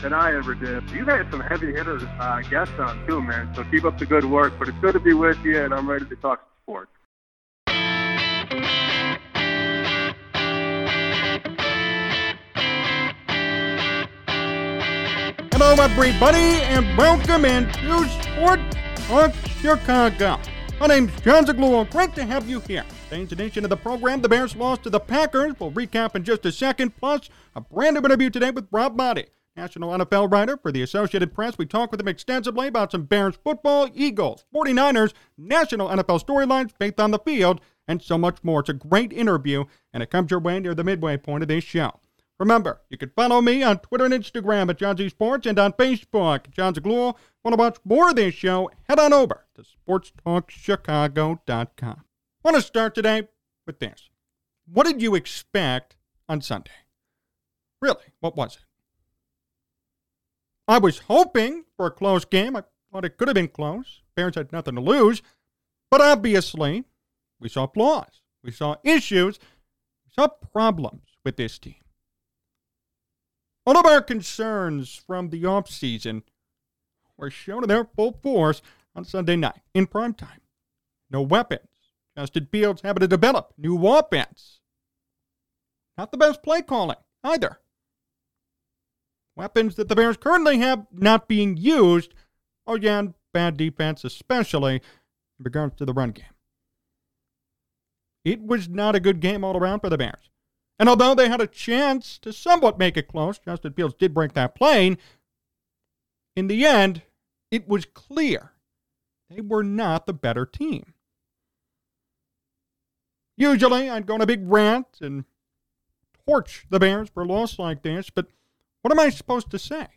than I ever did. You've had some heavy hitters uh, guests on too, man. So keep up the good work. But it's good to be with you, and I'm ready to talk sports. Hello, everybody, and welcome into Sport Talk Chicago. My name's Jon Zaghloul. Great to have you here. Today's edition of the program, the Bears lost to the Packers. We'll recap in just a second. Plus, a brand new interview today with Rob Maaddi, national NFL writer for the Associated Press. We talk with him extensively about some Bears football, Eagles, 49ers, national NFL storylines, faith on the field, and so much more. It's a great interview, and it comes your way near the midway point of this show. Remember, you can follow me on Twitter and Instagram at John Z Sports and on Facebook, Jon Zaghloul. Want to watch more of this show? Head on over to sportstalkchicago.com. Want to start today with this. What did you expect on Sunday? Really, what was it? I was hoping for a close game. I thought it could have been close. Bears had nothing to lose. But obviously, we saw flaws. We saw issues. We saw problems with this team. All of our concerns from the offseason were shown in their full force on Sunday night in prime time. No weapons. Justin Fields having to develop new offense. Not the best play calling either. Weapons that the Bears currently have not being used. Yeah, bad defense, especially in regards to the run game. It was not a good game all around for the Bears. And although they had a chance to somewhat make it close, Justin Fields did break that plane. In the end, it was clear they were not the better team. Usually, I'd go on a big rant and torch the Bears for a loss like this, but what am I supposed to say?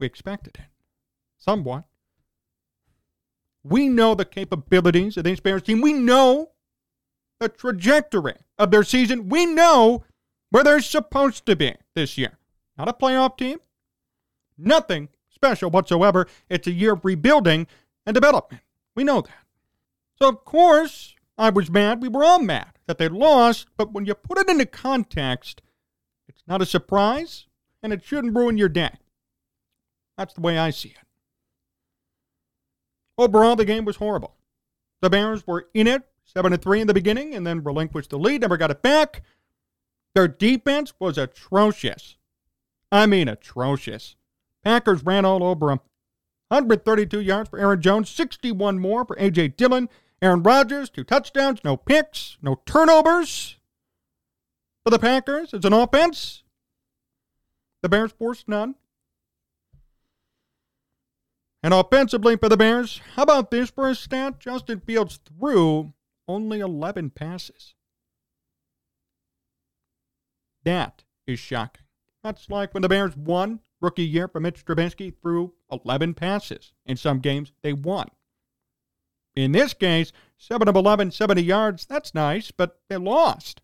We expected it. Somewhat. We know the capabilities of the Bears team. We know the trajectory of their season. We know where they're supposed to be this year. Not a playoff team, nothing special whatsoever. It's a year of rebuilding and development. We know that. So, of course, I was mad. We were all mad that they lost, but when you put it into context, not a surprise and it shouldn't ruin your day. That's the way I see it. Overall, the game was horrible. The Bears were in it 7 to 3 in the beginning and then relinquished the lead, never got it back. Their defense was atrocious. I mean, atrocious. Packers ran all over them. 132 yards for Aaron Jones, 61 more for A.J. Dillon. Aaron Rodgers, two touchdowns, no picks, no turnovers. For the Packers, it's an offense. The Bears forced none. And offensively for the Bears, how about this for a stat? Justin Fields threw only 11 passes. That is shocking. That's like when the Bears won rookie year for Mitch Trubisky threw 11 passes. In some games, they won. In this case, 7 of 11, 70 yards. That's nice, but they lost.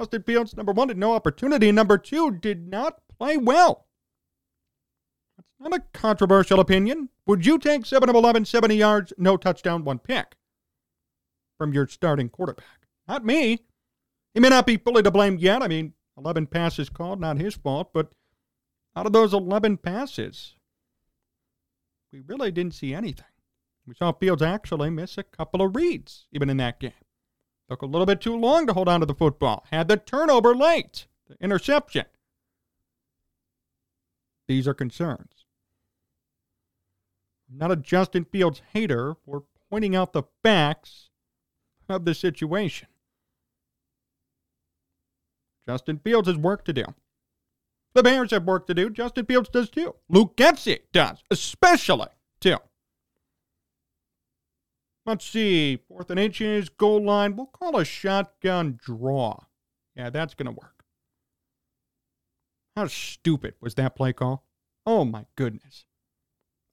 Justin Fields, number one, had no opportunity. Number two, did not play well. That's not a controversial opinion. Would you take 7 of 11, 70 yards, no touchdown, one pick from your starting quarterback? Not me. He may not be fully to blame yet. I mean, 11 passes called, not his fault, but out of those 11 passes, we really didn't see anything. We saw Fields actually miss a couple of reads, even in that game. Took a little bit too long to hold on to the football. Had the turnover late, the interception. These are concerns. not a Justin Fields hater. We're pointing out the facts of the situation. Justin Fields has work to do. The Bears have work to do. Justin Fields does too. Luke Getsy does, especially. Let's see. Fourth and inches, goal line. We'll call a shotgun draw. Yeah, that's going to work. How stupid was that play call? Oh my goodness.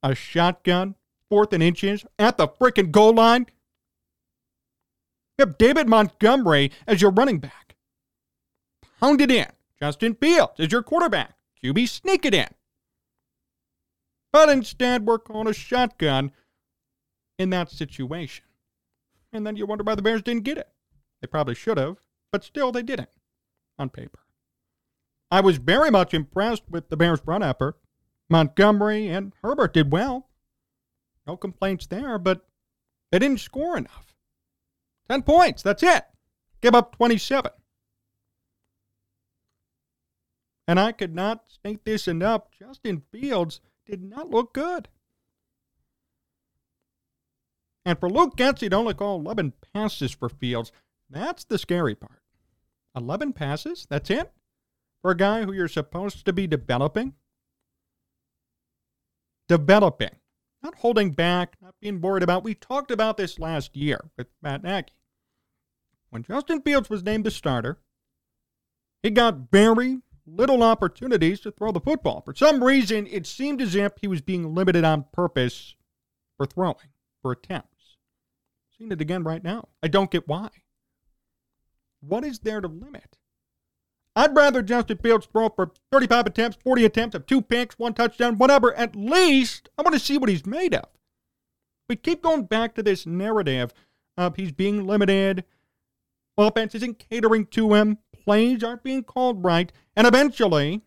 A shotgun, fourth and inches, at the freaking goal line. You have David Montgomery as your running back. Pound it in. Justin Fields is your quarterback. QB sneak it in. But instead, we're calling a shotgun in that situation. And then you wonder why the Bears didn't get it. They probably should have, but still they didn't on paper. I was very much impressed with the Bears' run effort. Montgomery and Herbert did well. No complaints there, but they didn't score enough. 10 points, that's it. Give up 27. And I could not state this enough. Justin Fields did not look good. And for Luke Getsy to only call 11 passes for Fields, that's the scary part. 11 passes? That's it? For a guy who you're supposed to be developing? Developing. Not holding back, not being worried about. We talked about this last year with Matt Nagy. When Justin Fields was named the starter, he got very little opportunities to throw the football. For some reason, it seemed as if he was being limited on purpose for throwing, for attempts. Seen it again right now. I don't get why. What is there to limit? I'd rather Justin Fields throw for 35 attempts, 40 attempts, have two picks, one touchdown, whatever. At least I want to see what he's made of. We keep going back to this narrative of he's being limited, offense isn't catering to him, plays aren't being called right, and eventually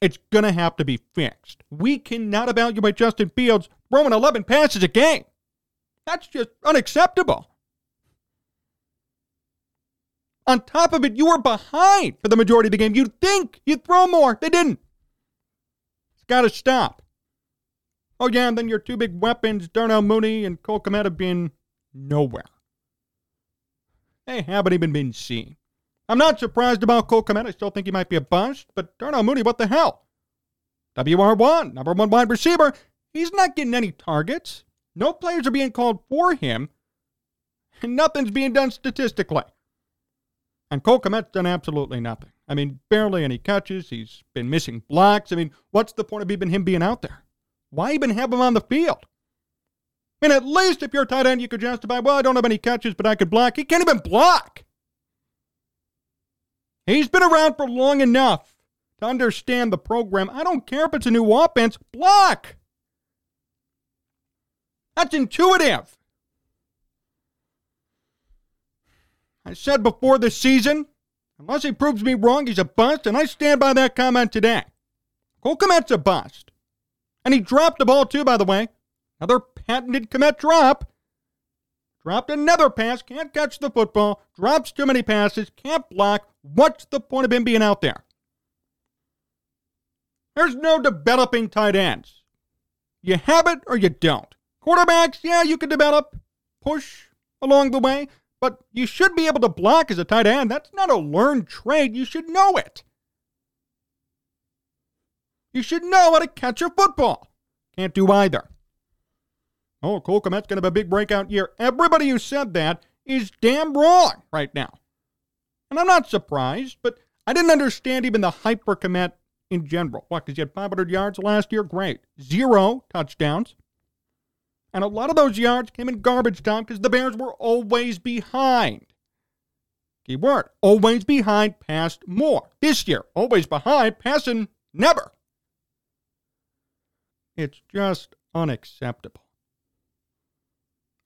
it's going to have to be fixed. We cannot evaluate Justin Fields throwing 11 passes a game. That's just unacceptable. On top of it, you were behind for the majority of the game. You'd think you'd throw more. They didn't. It's got to stop. Oh, yeah, and then your two big weapons, Darnell Mooney and Cole Kmet, have been nowhere. They haven't even been seen. I'm not surprised about Cole Kmet. I still think he might be a bust, but Darnell Mooney, what the hell? WR1, number one wide receiver, he's not getting any targets. No players are being called for him, and nothing's being done statistically. And Cole Kmet's done absolutely nothing. I mean, barely any catches. He's been missing blocks. I mean, what's the point of even him being out there? Why even have him on the field? I mean, at least if you're a tight end, you could justify, well, I don't have any catches, but I could block. He can't even block. He's been around for long enough to understand the program. I don't care if it's a new offense, block. That's intuitive. I said before the season, unless he proves me wrong, he's a bust, and I stand by that comment today. Cole a bust. And he dropped the ball too, by the way. Another patented Kmet drop. Dropped another pass, can't catch the football, drops too many passes, can't block. What's the point of him being out there? There's no developing tight ends. You have it or you don't. Quarterbacks, yeah, you can develop, push along the way, but you should be able to block as a tight end. That's not a learned trade. You should know it. You should know how to catch a football. Can't do either. Oh, Cole Kmet's going to have a big breakout year. Everybody who said that is damn wrong right now. And I'm not surprised, but I didn't understand even the hype for Kmet in general. What, because he had 500 yards last year? Great. Zero touchdowns. And a lot of those yards came in garbage time because the Bears were always behind. Key word, always behind, passed more. This year, always behind, passing never. It's just unacceptable.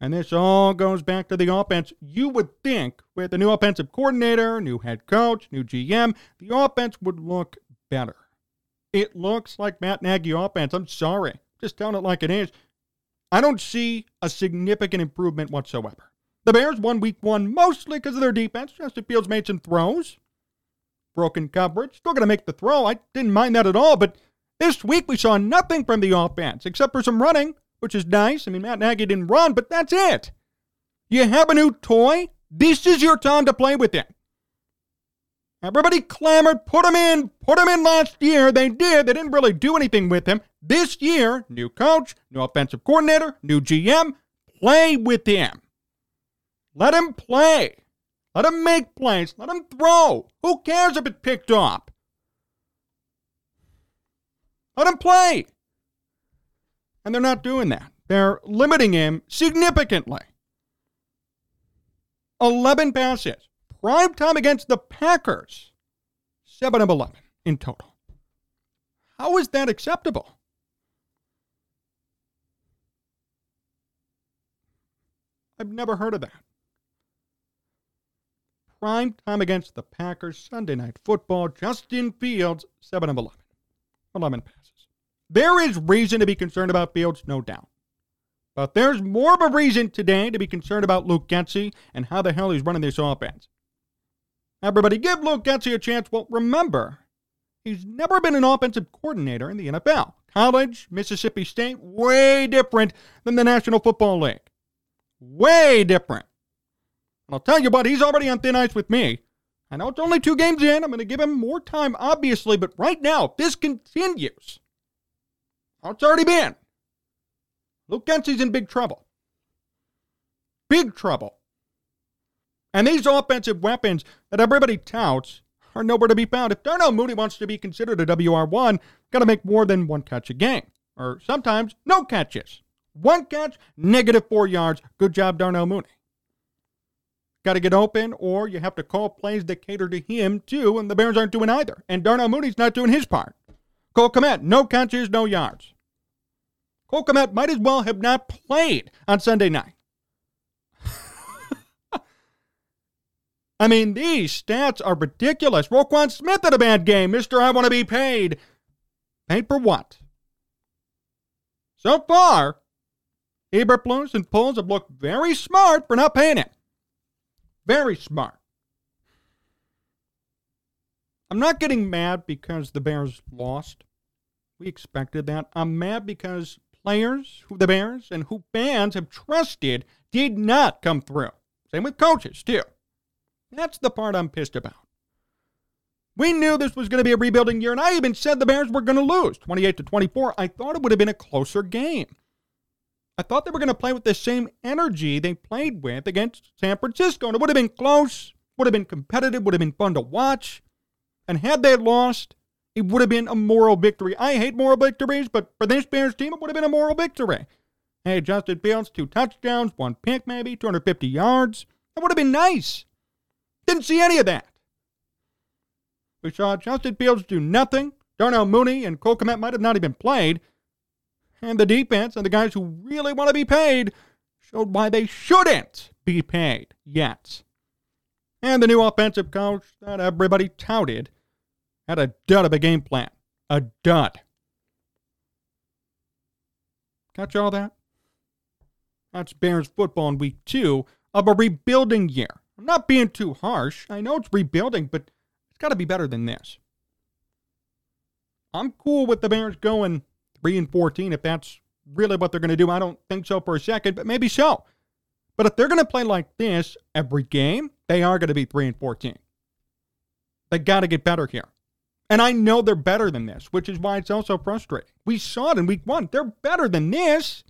And this all goes back to the offense. You would think with the new offensive coordinator, new head coach, new GM, the offense would look better. It looks like Matt Nagy offense. I'm sorry. Just telling it like it is. I don't see a significant improvement whatsoever. The Bears won week one mostly because of their defense. Justin Fields made some throws. Broken coverage. Still going to make the throw. I didn't mind that at all, but This week we saw nothing from the offense except for some running, which is nice. I mean, Matt Nagy didn't run, but that's it. You have a new toy? This is your time to play with it. Everybody clamored, put him in, put him in last year. They did. They didn't really do anything with him. This year, new coach, new offensive coordinator, new GM, play with him. Let him play. Let him make plays. Let him throw. Who cares if it's picked up? Let him play. And they're not doing that. They're limiting him significantly. 11 passes. Prime time against the Packers. 7 of 11 in total. How is that acceptable? I've never heard of that. Prime time against the Packers, Sunday night football, Justin Fields, 7 of 11. 11 passes. There is reason to be concerned about Fields, no doubt. But there's more of a reason today to be concerned about Luke Getsy and how the hell he's running this offense. Everybody give Luke Getsy a chance. Well, remember, he's never been an offensive coordinator in the NFL. College, Mississippi State, way different than the National Football League. Way different. And I'll tell you what, he's already on thin ice with me. I know it's only two games in. I'm going to give him more time, obviously, but right now, if this continues, it's already been, Luke Getsy's in big trouble. Big trouble. And these offensive weapons that everybody touts are nowhere to be found. If Darnell Mooney wants to be considered a WR1, got to make more than one catch a game, or sometimes no catches. One catch, negative four yards. Good job, Darnell Mooney. Got to get open, or you have to call plays that cater to him, too, and the Bears aren't doing either. And Darnell Mooney's not doing his part. Cole Kmet, no catches, no yards. Cole Kmet might as well have not played on Sunday night. I mean, these stats are ridiculous. Roquan Smith had a bad game. Mr. I want to be paid. Paid for what? So far, Eberflus and Poles have looked very smart for not paying him. Very smart. I'm not getting mad because the Bears lost. We expected that. I'm mad because players who the Bears and who fans have trusted did not come through. Same with coaches, too. That's the part I'm pissed about. We knew this was going to be a rebuilding year, and I even said the Bears were going to lose 28 to 24. I thought it would have been a closer game. I thought they were going to play with the same energy they played with against San Francisco, and it would have been close, would have been competitive, would have been fun to watch. And had they lost, it would have been a moral victory. I hate moral victories, but for this Bears team, it would have been a moral victory. Hey, Justin Fields, two touchdowns, one pick maybe, 250 yards. That would have been nice. Didn't see any of that. We saw Justin Fields do nothing. Darnell Mooney and Cole Kmet might have not even played. And the defense and the guys who really want to be paid showed why they shouldn't be paid yet. And the new offensive coach that everybody touted had a dud of a game plan. A dud. Catch all that? That's Bears football in week two of a rebuilding year. I'm not being too harsh. I know it's rebuilding, but it's got to be better than this. I'm cool with the Bears going 3 and 14 if that's really what they're going to do. I don't think so for a second, but maybe so. But if they're going to play like this every game, they are going to be 3 and 14. They got to get better here. And I know they're better than this, which is why it's also frustrating. We saw it in week one. They're better than this.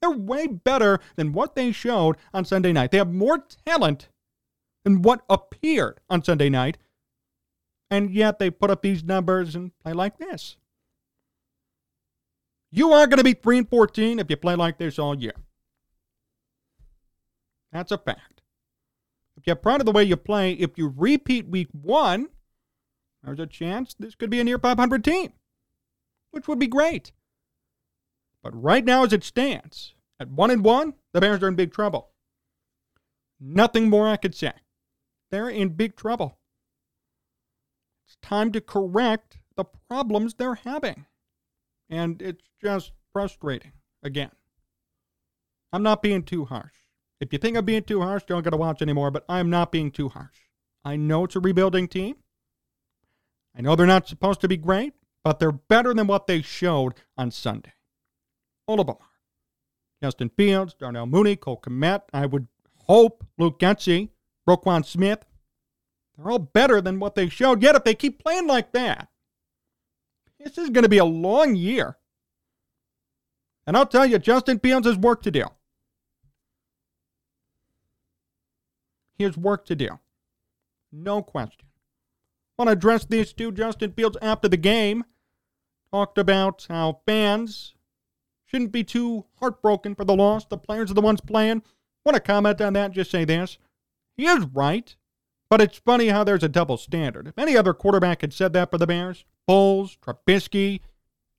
They're way better than what they showed on Sunday night. They have more talent than what appeared on Sunday night. And yet they put up these numbers and play like this. You are going to be 3 and 14 if you play like this all year. That's a fact. If you're proud of the way you play, if you repeat week one, there's a chance this could be a near 500 team, which would be great. But right now, as it stands, at 1 and 1, the Bears are in big trouble. Nothing more I could say. They're in big trouble. It's time to correct the problems they're having. And it's just frustrating again. I'm not being too harsh. If you think I'm being too harsh, don't get to watch anymore, but I'm not being too harsh. I know it's a rebuilding team. I know they're not supposed to be great, but they're better than what they showed on Sunday. All of them are. Justin Fields, Darnell Mooney, Cole Kmet, I would hope Luke Getsy, Roquan Smith. They're all better than what they showed. Yet if they keep playing like that, this is going to be a long year. And I'll tell you, Justin Fields has work to do. He has work to do. No question. I want to address these two. Justin Fields, after the game, talked about how fans shouldn't be too heartbroken for the loss. The players are the ones playing. Want to comment on that? Just say this. He is right, but it's funny how there's a double standard. If any other quarterback had said that for the Bears, Foles, Trubisky,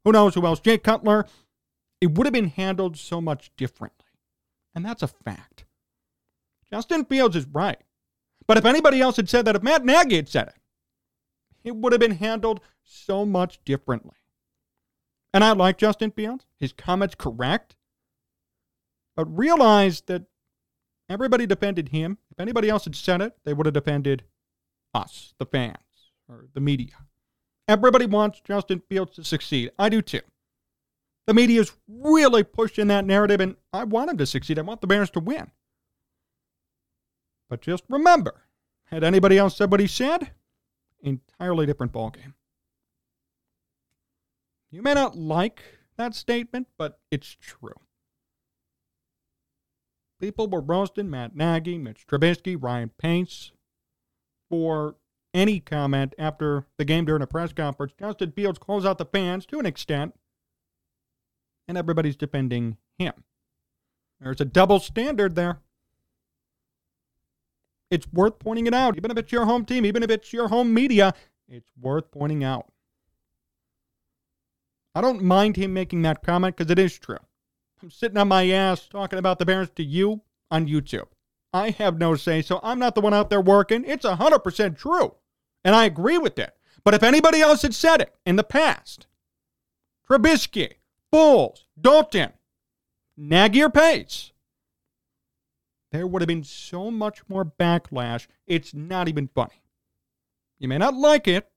who knows who else, Jay Cutler, it would have been handled so much differently. And that's a fact. Justin Fields is right. But if anybody else had said that, if Matt Nagy had said it, it would have been handled so much differently. And I like Justin Fields. His comments correct. But realize that everybody defended him. If anybody else had said it, they would have defended us, the fans, or the media. Everybody wants Justin Fields to succeed. I do too. The media is really pushing that narrative, and I want him to succeed. I want the Bears to win. But just remember, had anybody else said what he said, entirely different ballgame. You may not like that statement, but it's true. People were roasting Matt Nagy, Mitch Trubisky, Ryan Pace for any comment after the game during a press conference. Justin Fields calls out the fans to an extent, and everybody's defending him. There's a double standard there. It's worth pointing it out, even if it's your home team, even if it's your home media, it's worth pointing out. I don't mind him making that comment because it is true. I'm sitting on my ass talking about the Bears to you on YouTube. I have no say, so I'm not the one out there working. It's 100% true. And I agree with it. But if anybody else had said it in the past, Trubisky, Foles, Dalton, or Pace, there would have been so much more backlash. It's not even funny. You may not like it,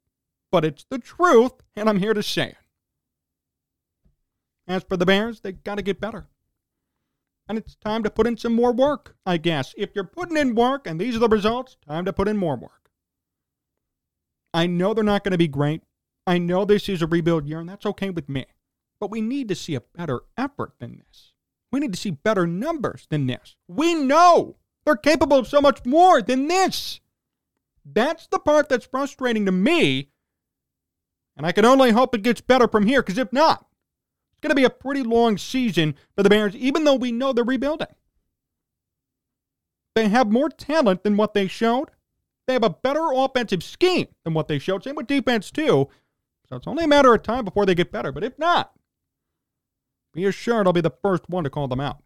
but it's the truth, and I'm here to say it. As for the Bears, they got to get better. And it's time to put in some more work, I guess. If you're putting in work and these are the results, time to put in more work. I know they're not going to be great. I know this is a rebuild year, and that's okay with me. But we need to see a better effort than this. We need to see better numbers than this. We know they're capable of so much more than this. That's the part that's frustrating to me. And I can only hope it gets better from here, because if not, going to be a pretty long season for the Bears, even though we know they're rebuilding. They have more talent than what they showed. They have a better offensive scheme than what they showed. Same with defense, too. So it's only a matter of time before they get better. But if not, be assured I'll be the first one to call them out.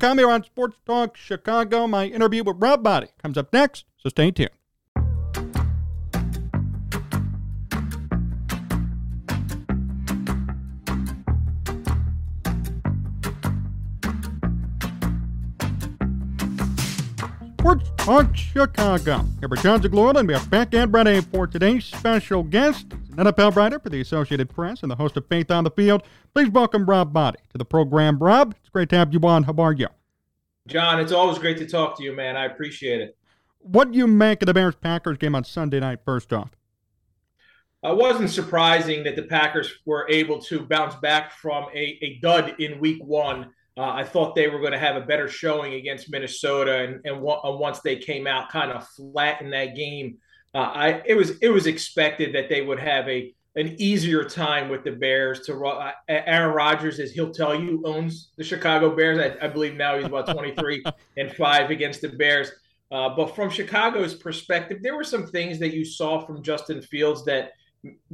Come here on Sports Talk Chicago. My interview with Rob Maaddi comes up next, so stay tuned. Sports Talk Chicago. Here for Jon Zaghloul, and we are back and ready for today's special guest, an NFL writer for the Associated Press and the host of Faith on the Field. Please welcome Rob Maaddi to the program. Rob, it's great to have you on. How are you? John, it's always great to talk to you, man. I appreciate it. What do you make of the Bears Packers game on Sunday night, first off? It wasn't surprising that the Packers were able to bounce back from a, a dud in week one uh, I thought they were going to have a better showing against Minnesota, and, and uh, once they came out kind of flat in that game, uh, I it was it was expected that they would have a an easier time with the Bears. To uh, Aaron Rodgers, as he'll tell you, owns the Chicago Bears. I, I believe now he's about twenty three and five against the Bears. Uh, but from Chicago's perspective, there were some things that you saw from Justin Fields that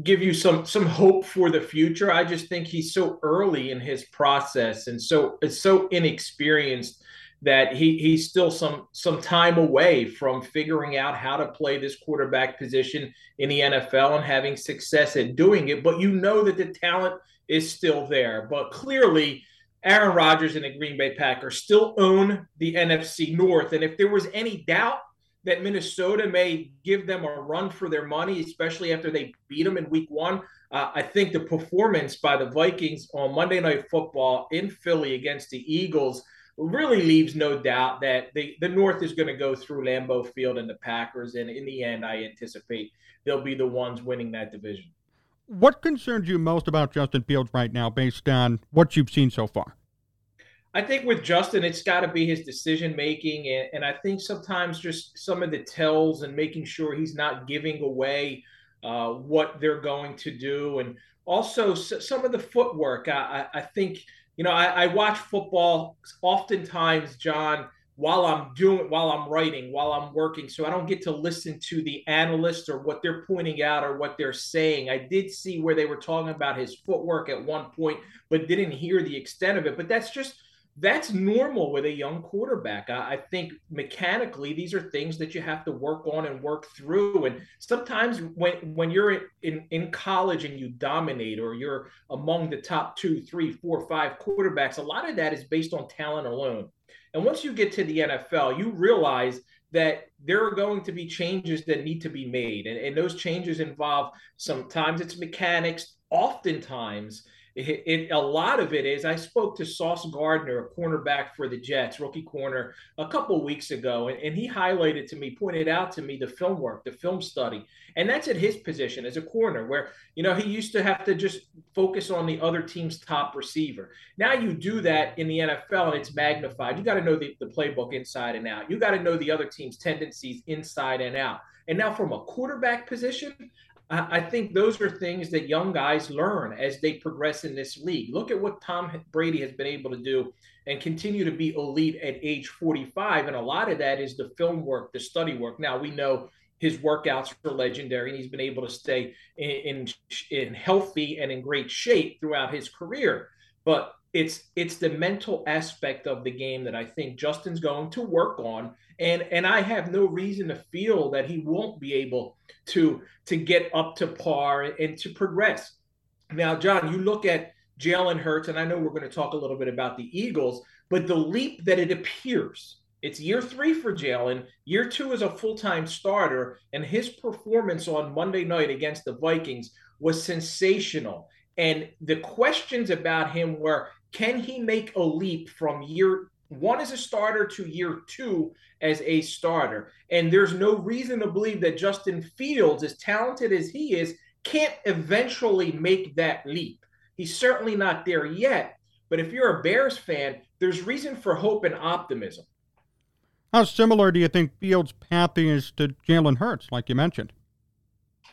give you some some hope for the future. I just think he's so early in his process and so it's so inexperienced that he he's still some some time away from figuring out how to play this quarterback position in the NFL and having success at doing it. But you know that the talent is still there. But clearly, Aaron Rodgers and the Green Bay Packers still own the NFC North. And if there was any doubt that Minnesota may give them a run for their money, especially after they beat them in week one. uh, I think the performance by the Vikings on Monday Night Football in Philly against the Eagles really leaves no doubt that the, the North is going to go through Lambeau Field and the Packers. And in the end, I anticipate they'll be the ones winning that division. What concerns you most about Justin Fields right now based on what you've seen so far? I think with Justin, it's got to be his decision making. And, and I think sometimes just some of the tells and making sure he's not giving away uh, what they're going to do. And also some of the footwork. I, I, I think, you know, I, I watch football oftentimes, Jon while I'm doing while I'm writing, while I'm working. So I don't get to listen to the analysts or what they're pointing out or what they're saying. I did see where they were talking about his footwork at one point, but didn't hear the extent of it. But that's just that's normal with a young quarterback. I, I, think mechanically these are things that you have to work on and work through. And sometimes when when you're in in college and you dominate or you're among the top two, three, four, five quarterbacks, a lot of that is based on talent alone. And once you get to the NFL, you realize that there are going to be changes that need to be made. And, and those changes involve sometimes it's mechanics, oftentimes it, it, a lot of it is I spoke to Sauce Gardner, a cornerback for the Jets, rookie corner, a couple weeks ago, and, and, he highlighted to me, pointed out to me the film work, the film study, and that's at his position as a corner, where you know he used to have to just focus on the other team's top receiver. Now you do that in the NFL, and it's magnified. You got to know the, the playbook inside and out. You got to know the other team's tendencies inside and out. And now from a quarterback position, I think those are things that young guys learn as they progress in this league. Look at what Tom Brady has been able to do and continue to be elite at age 45. And a lot of that is the film work, the study work. Now, we know his workouts are legendary and he's been able to stay in, in, in healthy and in great shape throughout his career. But it's it's the mental aspect of the game that I think Justin's going to work on and and I have no reason to feel that he won't be able to to get up to par and to progress. Now, John, you look at Jalen Hurts, and I know we're going to talk a little bit about the Eagles, but the leap that it appears it's year three for Jalen. Year two as a full time starter, and his performance on Monday night against the Vikings was sensational. And the questions about him were can he make a leap from year one as a starter to year two as a starter. And there's no reason to believe that Justin Fields, as talented as he is, can't eventually make that leap. He's certainly not there yet. But if you're a Bears fan, there's reason for hope and optimism. How similar do you think Fields' path is to Jalen Hurts, like you mentioned?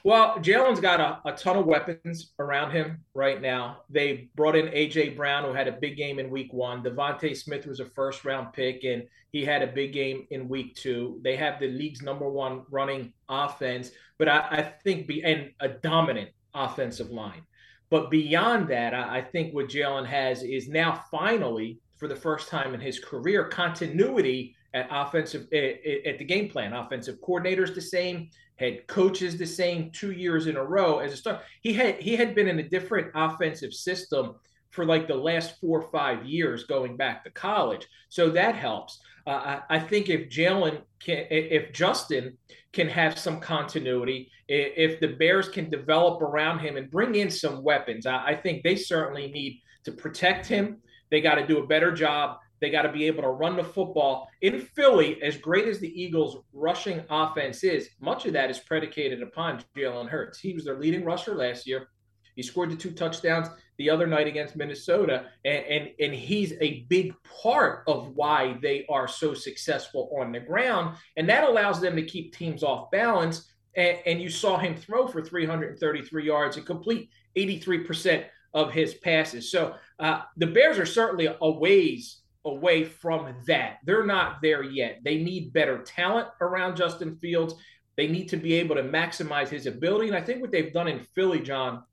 Well, Jalen's got a, a, ton of weapons around him right now. They brought in AJ Brown, who had a big game in week one. DeVonta Smith was a first round pick, and he had a big game in week two. They have the league's number one running offense, but I, I think be and a dominant offensive line. But beyond that, I, I think what Jalen has is now finally, for the first time in his career, continuity at offensive at the game plan. Offensive coordinators the same, head coaches the same two years in a row as a star. He had he had been in a different offensive system for like the last four or five years going back to college. So that helps. Uh, I, I, think if Jalen can, if Justin can have some continuity, if the Bears can develop around him and bring in some weapons, I, I think they certainly need to protect him. They got to do a better job they got to be able to run the football. In Philly, as great as the Eagles' rushing offense is, much of that is predicated upon Jalen Hurts. He was their leading rusher last year. He scored the two touchdowns the other night against Minnesota, and, and, and he's a big part of why they are so successful on the ground. And that allows them to keep teams off balance. And, and you saw him throw for 333 yards and complete 83% of his passes. So uh, the Bears are certainly a ways away from that. They're not there yet. They need better talent around Justin Fields. They need to be able to maximize his ability. And I think what they've done in Philly, Jon,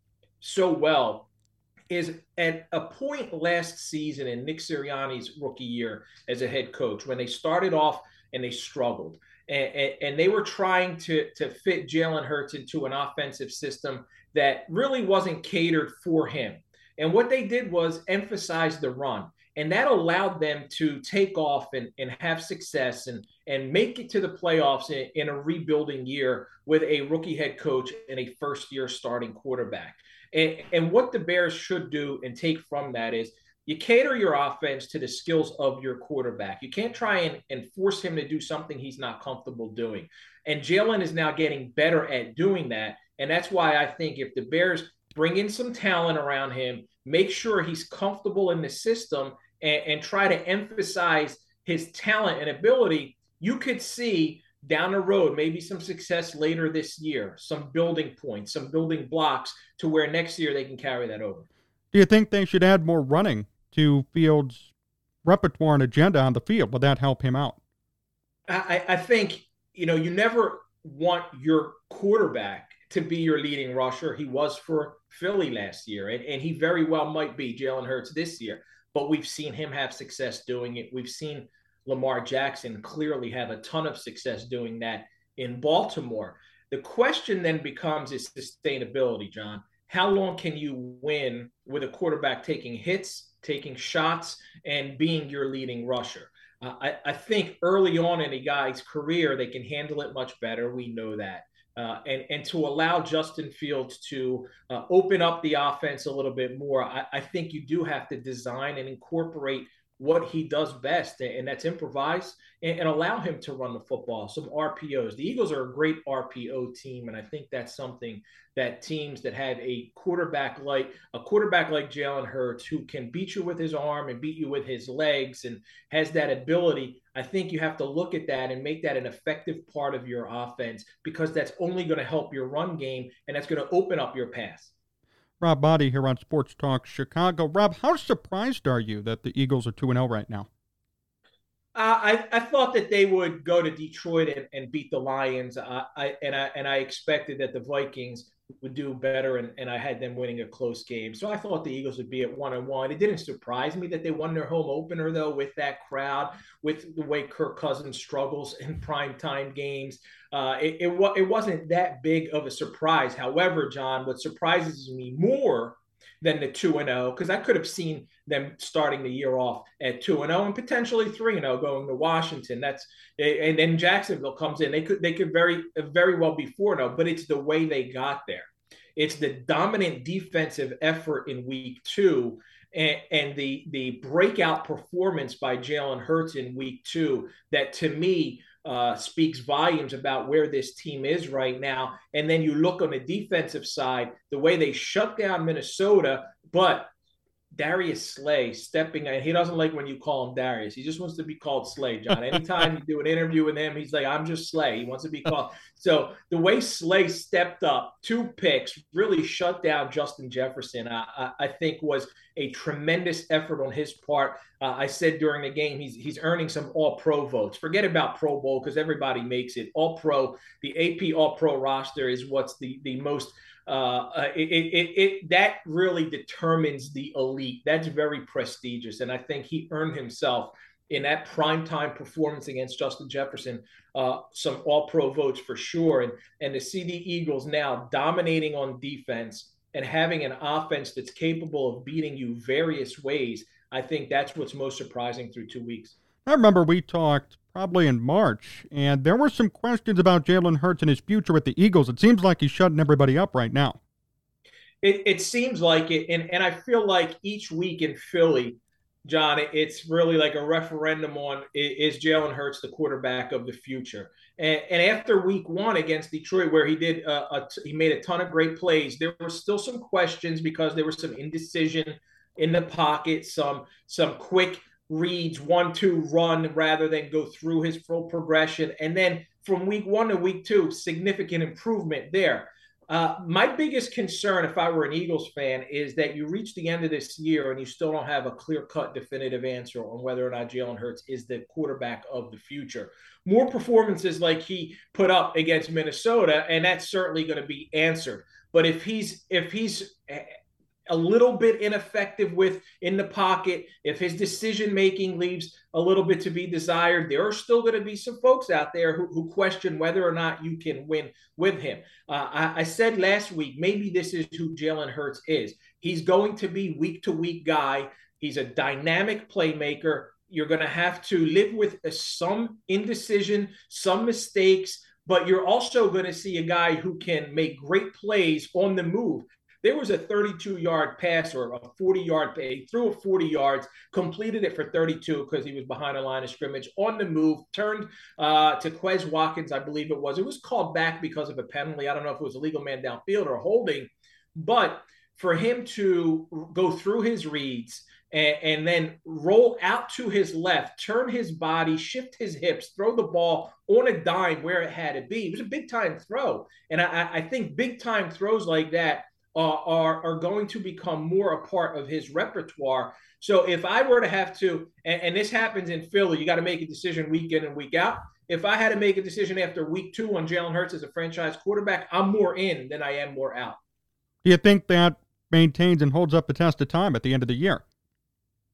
so well is at a point last season in Nick Sirianni's rookie year as a head coach when they started off and they struggled. And, and, and they were trying to, to fit Jalen Hurts into an offensive system that really wasn't catered for him. And what they did was emphasize the run and that allowed them to take off and, and have success and, and make it to the playoffs in, in a rebuilding year with a rookie head coach and a first year starting quarterback. And, and what the Bears should do and take from that is you cater your offense to the skills of your quarterback. You can't try and, and force him to do something he's not comfortable doing. And Jalen is now getting better at doing that. And that's why I think if the Bears bring in some talent around him, make sure he's comfortable in the system, and, and try to emphasize his talent and ability, you could see down the road maybe some success later this year, some building points, some building blocks to where next year they can carry that over. Do you think they should add more running to Fields' repertoire and agenda on the field? Would that help him out? I, I think, you know, you never want your quarterback to be your leading rusher. He was for Philly last year, and, and he very well might be Jalen Hurts this year. But we've seen him have success doing it. We've seen Lamar Jackson clearly have a ton of success doing that in Baltimore. The question then becomes is sustainability, Jon. How long can you win with a quarterback taking hits, taking shots, and being your leading rusher? Uh, I, I, think early on in a guy's career, they can handle it much better. We know that. Uh, and, and to allow Justin Fields to uh, open up the offense a little bit more, I, I think you do have to design and incorporate what he does best, and that's improvise and, and, allow him to run the football. Some RPOs. The Eagles are a great RPO team, and I think that's something that teams that have a quarterback like a quarterback like Jalen Hurts, who can beat you with his arm and beat you with his legs, and has that ability. I think you have to look at that and make that an effective part of your offense because that's only going to help your run game, and that's going to open up your pass. Rob Maaddi here on Sports Talk Chicago. Rob, how surprised are you that the Eagles are 2 0 right now? Uh, I, I thought that they would go to Detroit and, and beat the Lions. Uh, I, and I and I expected that the Vikings would do better, and, and I had them winning a close game. So I thought the Eagles would be at one and one. It didn't surprise me that they won their home opener though, with that crowd, with the way Kirk Cousins struggles in prime time games. Uh, it, it, it wasn't that big of a surprise. However, Jon, what surprises me more than the 2 and 0 because I could have seen them starting the year off at 2 and 0 and potentially 3 and 0 going to Washington. That's and then Jacksonville comes in. They could they could very very well be 4 0, but it's the way they got there. It's the dominant defensive effort in week 2 and, and the the breakout performance by Jalen Hurts in week 2 that to me uh, speaks volumes about where this team is right now. And then you look on the defensive side, the way they shut down Minnesota, but Darius Slay stepping in. He doesn't like when you call him Darius. He just wants to be called Slay, Jon. Anytime you do an interview with him, he's like, I'm just Slay. He wants to be called. So the way Slay stepped up, two picks, really shut down Justin Jefferson, I, I, think was a tremendous effort on his part. Uh, I said during the game, he's he's earning some All Pro votes. Forget about Pro Bowl because everybody makes it. All Pro, the AP All Pro roster is what's the the most – uh, uh, it, it, it, that really determines the elite. That's very prestigious. And I think he earned himself in that primetime performance against Justin Jefferson uh, some all pro votes for sure. And, and to see the Eagles now dominating on defense and having an offense that's capable of beating you various ways, I think that's what's most surprising through two weeks. I remember we talked probably in March, and there were some questions about Jalen Hurts and his future with the Eagles. It seems like he's shutting everybody up right now. It, it seems like it, and, and I feel like each week in Philly, Jon, it's really like a referendum on is Jalen Hurts the quarterback of the future? And, and after week one against Detroit, where he did he made a ton of great plays, there were still some questions because there was some indecision in the pocket, some some quick reads one two run rather than go through his full progression. And then from week one to week two significant improvement there. Uh, my biggest concern if i were an eagles fan is that you reach the end of this year and you still don't have a clear cut definitive answer on whether or not jalen hurts is the quarterback of the future. More performances like he put up against minnesota and that's certainly going to be answered. But if he's if he's a little bit ineffective with in the pocket, if his decision making leaves a little bit to be desired, there are still going to be some folks out there who, who question whether or not you can win with him. Uh, I, I, said last week, maybe this is who Jalen Hurts is. He's going to be week to week guy. He's a dynamic playmaker. You're going to have to live with a, some indecision, some mistakes, but you're also going to see a guy who can make great plays on the move There was a 32 yard pass or a 40 yard. He threw it 40 yards, completed it for 32 because he was behind a line of scrimmage on the move, turned uh, to Quez Watkins, I believe it was. It was called back because of a penalty. I don't know if it was a legal man downfield or holding, but for him to go through his reads and, and, then roll out to his left, turn his body, shift his hips, throw the ball on a dime where it had to be. It was a big time throw. And I, I think big time throws like that uh, are, are going to become more a part of his repertoire. So if I were to have to, and, and this happens in Philly, you got to make a decision week in and week out. If I had to make a decision after week two on Jalen Hurts as a franchise quarterback, I'm more in than I am more out. Do you think that maintains and holds up the test of time at the end of the year?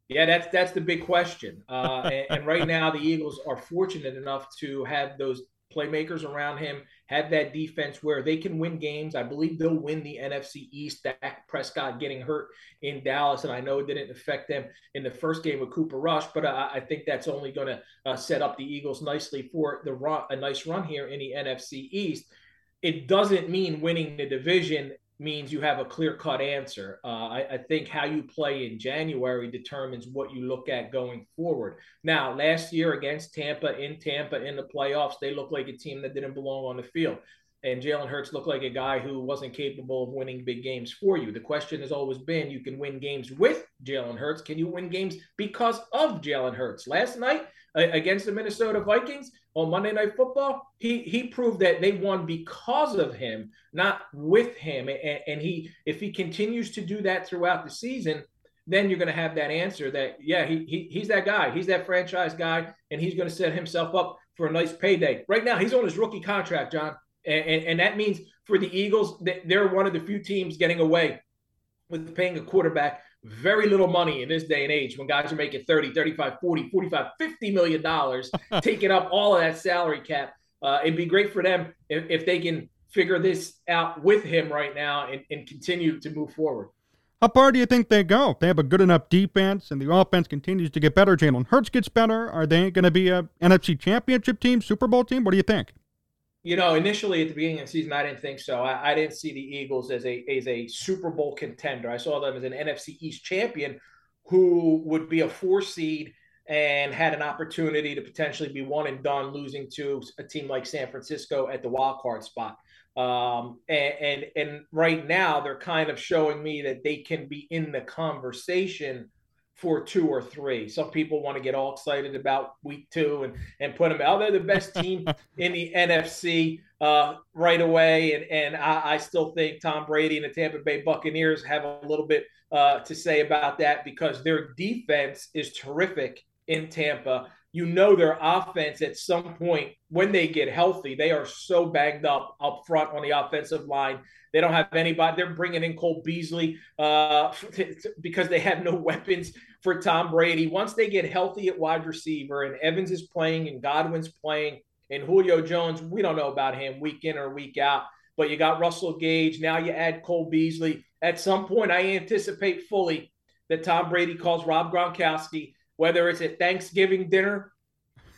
Yeah, that's that's the big question. Uh, and, and, right now, the Eagles are fortunate enough to have those playmakers around him, have that defense where they can win games. I believe they'll win the NFC East. Dak Prescott getting hurt in Dallas, and I know it didn't affect them in the first game with Cooper Rush, but I, I think that's only going to uh, set up the Eagles nicely for the run, a nice run here in the NFC East. It doesn't mean winning the division means you have a clear cut answer. Uh, I, I, think how you play in January determines what you look at going forward. Now, last year against Tampa, in Tampa, in the playoffs, they looked like a team that didn't belong on the field. And Jalen Hurts looked like a guy who wasn't capable of winning big games for you. The question has always been you can win games with Jalen Hurts. Can you win games because of Jalen Hurts? Last night against the Minnesota Vikings, on Monday Night Football, he he proved that they won because of him, not with him. And, and he, if he continues to do that throughout the season, then you're going to have that answer that yeah, he, he he's that guy, he's that franchise guy, and he's going to set himself up for a nice payday. Right now, he's on his rookie contract, Jon, and, and, and that means for the Eagles, they're one of the few teams getting away with paying a quarterback very little money in this day and age when guys are making 30, 35, 40, 45, 50 million dollars, taking up all of that salary cap. Uh, it'd be great for them if, if, they can figure this out with him right now and, and continue to move forward. How far do you think they go? If they have a good enough defense and the offense continues to get better, Jalen Hurts gets better. Are they going to be a NFC championship team, Super Bowl team? What do you think? You know, initially at the beginning of the season, I didn't think so. I, I, didn't see the Eagles as a as a Super Bowl contender. I saw them as an NFC East champion who would be a four seed and had an opportunity to potentially be one and done, losing to a team like San Francisco at the wild card spot. Um, and, and and right now they're kind of showing me that they can be in the conversation for two or three. Some people want to get all excited about week two and, and put them out. They're the best team in the NFC uh, right away. And, and I, I, still think Tom Brady and the Tampa Bay Buccaneers have a little bit uh, to say about that because their defense is terrific in Tampa. You know their offense at some point when they get healthy, they are so banged up up front on the offensive line they don't have anybody. They're bringing in Cole Beasley uh, because they have no weapons for Tom Brady. Once they get healthy at wide receiver and Evans is playing and Godwin's playing and Julio Jones, we don't know about him week in or week out. But you got Russell Gage. Now you add Cole Beasley. At some point, I anticipate fully that Tom Brady calls Rob Gronkowski, whether it's at Thanksgiving dinner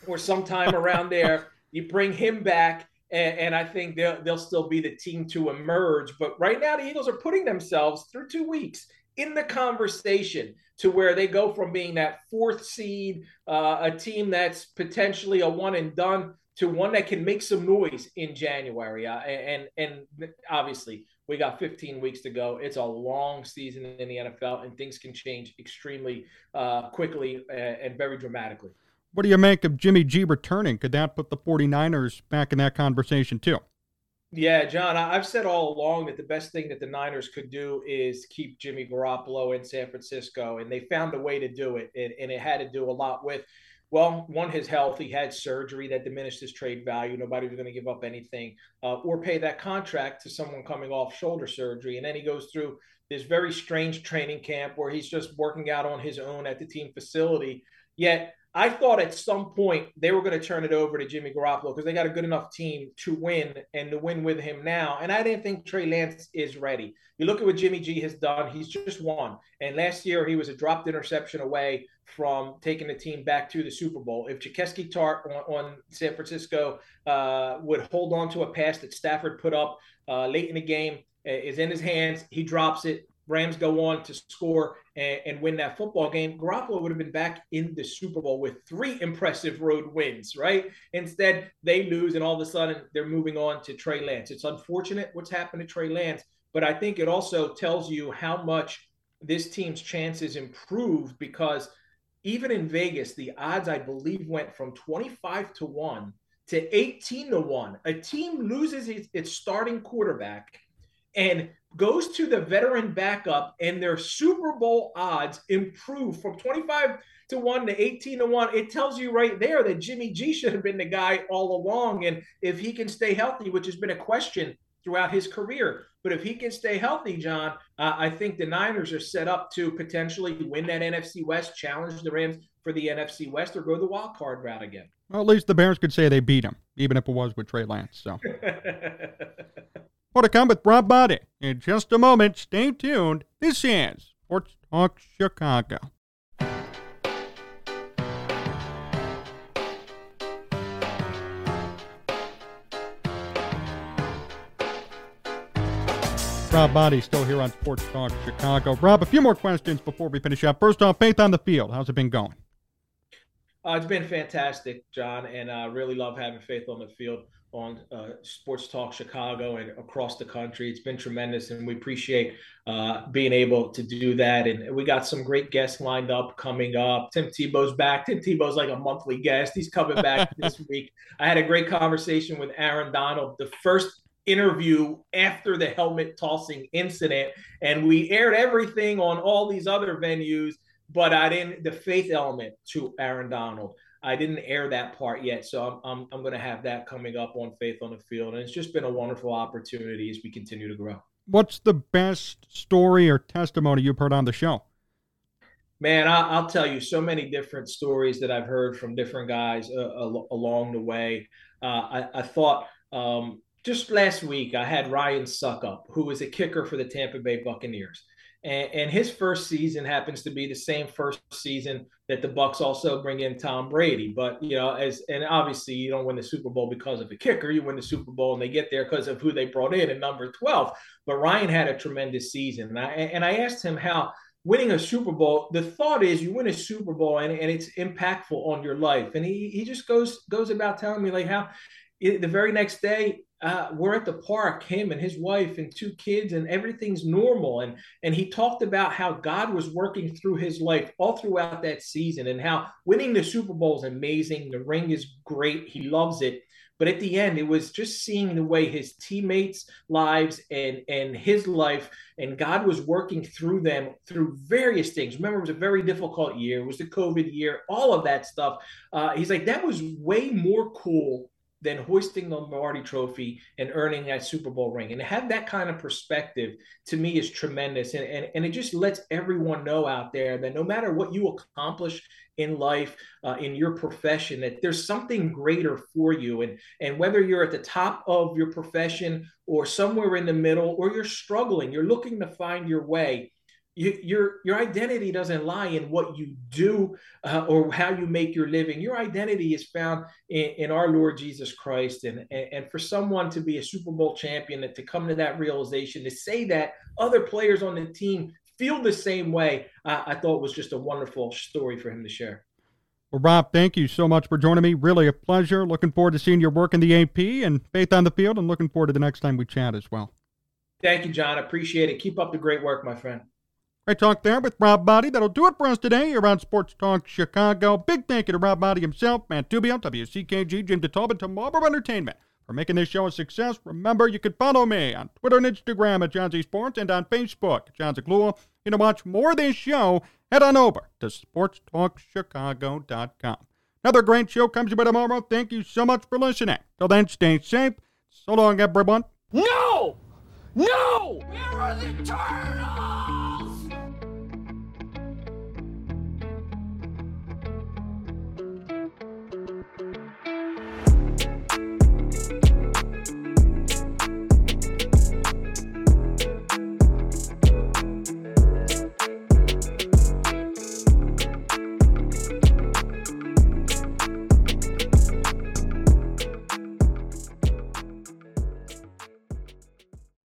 or sometime around there. You bring him back and, and, I think they'll they'll still be the team to emerge. But right now, the Eagles are putting themselves through two weeks in the conversation to where they go from being that fourth seed, uh, a team that's potentially a one and done, to one that can make some noise in January. Uh, and and obviously, we got 15 weeks to go. It's a long season in the NFL, and things can change extremely uh, quickly and, and very dramatically. What do you make of Jimmy G returning? Could that put the 49ers back in that conversation too? Yeah, Jon, I've said all along that the best thing that the Niners could do is keep Jimmy Garoppolo in San Francisco, and they found a way to do it. And, and it had to do a lot with, well, one, his health. He had surgery that diminished his trade value. Nobody was going to give up anything uh, or pay that contract to someone coming off shoulder surgery. And then he goes through this very strange training camp where he's just working out on his own at the team facility. Yet I thought at some point they were going to turn it over to Jimmy Garoppolo because they got a good enough team to win and to win with him now. And I didn't think Trey Lance is ready. You look at what Jimmy G has done, he's just won. And last year he was a dropped interception away from taking the team back to the Super Bowl. If Jaquiski Tartt on, on, San Francisco uh, would hold on to a pass that Stafford put up uh, late in the game, is in his hands. He drops it. Rams go on to score and, and, win that football game. Garoppolo would have been back in the Super Bowl with three impressive road wins, right? Instead, they lose, and all of a sudden they're moving on to Trey Lance. It's unfortunate what's happened to Trey Lance, but I think it also tells you how much this team's chances improved because even in Vegas, the odds I believe went from 25 to 1 to 18 to 1. A team loses its, its starting quarterback and goes to the veteran backup, and their Super Bowl odds improve from 25 to 1 to 18 to 1. It tells you right there that Jimmy G should have been the guy all along. And if he can stay healthy, which has been a question throughout his career, but if he can stay healthy, Jon, uh, I think the Niners are set up to potentially win that NFC West, challenge the Rams for the NFC West, or go the wild card route again. Well, at least the Bears could say they beat them, even if it was with Trey Lance. So. More to come with Rob Maaddi in just a moment. Stay tuned. This is Sports Talk Chicago. Rob Maaddi still here on Sports Talk Chicago. Rob, a few more questions before we finish up. First off, faith on the field. How's it been going? Uh, it's been fantastic, Jon, and I uh, really love having faith on the field on uh, Sports Talk Chicago and across the country. It's been tremendous, and we appreciate uh, being able to do that. And we got some great guests lined up coming up. Tim Tebow's back. Tim Tebow's like a monthly guest. He's coming back this week. I had a great conversation with Aaron Donald, the first interview after the helmet tossing incident, and we aired everything on all these other venues. But I didn't the faith element to Aaron Donald. I didn't air that part yet, so I'm I'm, I'm going to have that coming up on Faith on the Field, and it's just been a wonderful opportunity as we continue to grow. What's the best story or testimony you've heard on the show? Man, I, will tell you so many different stories that I've heard from different guys uh, along the way. Uh, I, I, thought um, just last week I had Ryan Succop, who was a kicker for the Tampa Bay Buccaneers and, and, his first season happens to be the same first season that the Bucs also bring in Tom Brady. But you know, as and obviously you don't win the Super Bowl because of a kicker. You win the Super Bowl and they get there because of who they brought in at number twelve. But Ryan had a tremendous season, and I, and I asked him how winning a Super Bowl. The thought is you win a Super Bowl and, and it's impactful on your life. And he he just goes goes about telling me like how the very next day uh, we're at the park, him and his wife and two kids, and everything's normal. And and he talked about how God was working through his life all throughout that season, and how winning the Super Bowl is amazing. The ring is great. He loves it. But at the end, it was just seeing the way his teammates' lives and and his life and God was working through them through various things. Remember, it was a very difficult year. It was the COVID year, all of that stuff. Uh, he's like, that was way more cool than hoisting the Lombardi trophy and earning that Super Bowl ring. And to have that kind of perspective to me is tremendous. And, and, and it just lets everyone know out there that no matter what you accomplish in life, uh, in your profession, that there's something greater for you. And, and whether you're at the top of your profession or somewhere in the middle, or you're struggling, you're looking to find your way you, your your identity doesn't lie in what you do uh, or how you make your living. Your identity is found in, in our Lord Jesus Christ, and, and, and for someone to be a Super Bowl champion, and to come to that realization, to say that other players on the team feel the same way, uh, I thought was just a wonderful story for him to share. Well, Rob, thank you so much for joining me. Really a pleasure. Looking forward to seeing your work in the AP and Faith on the Field, and looking forward to the next time we chat as well. Thank you, Jon. Appreciate it. Keep up the great work, my friend. Great talk there with Rob Maaddi. That'll do it for us today here on Sports Talk Chicago. Big thank you to Rob Maaddi himself, Matt Tubio, WCKG, Jim DeTalbot, to Marlboro Entertainment for making this show a success. Remember, you can follow me on Twitter and Instagram at John Z Sports and on Facebook, Jon Zaghloul. You know, watch more of this show, head on over to sportstalkchicago.com. Another great show comes your way tomorrow. Thank you so much for listening. Till then, stay safe. So long, everyone. No! No! Are the turtles?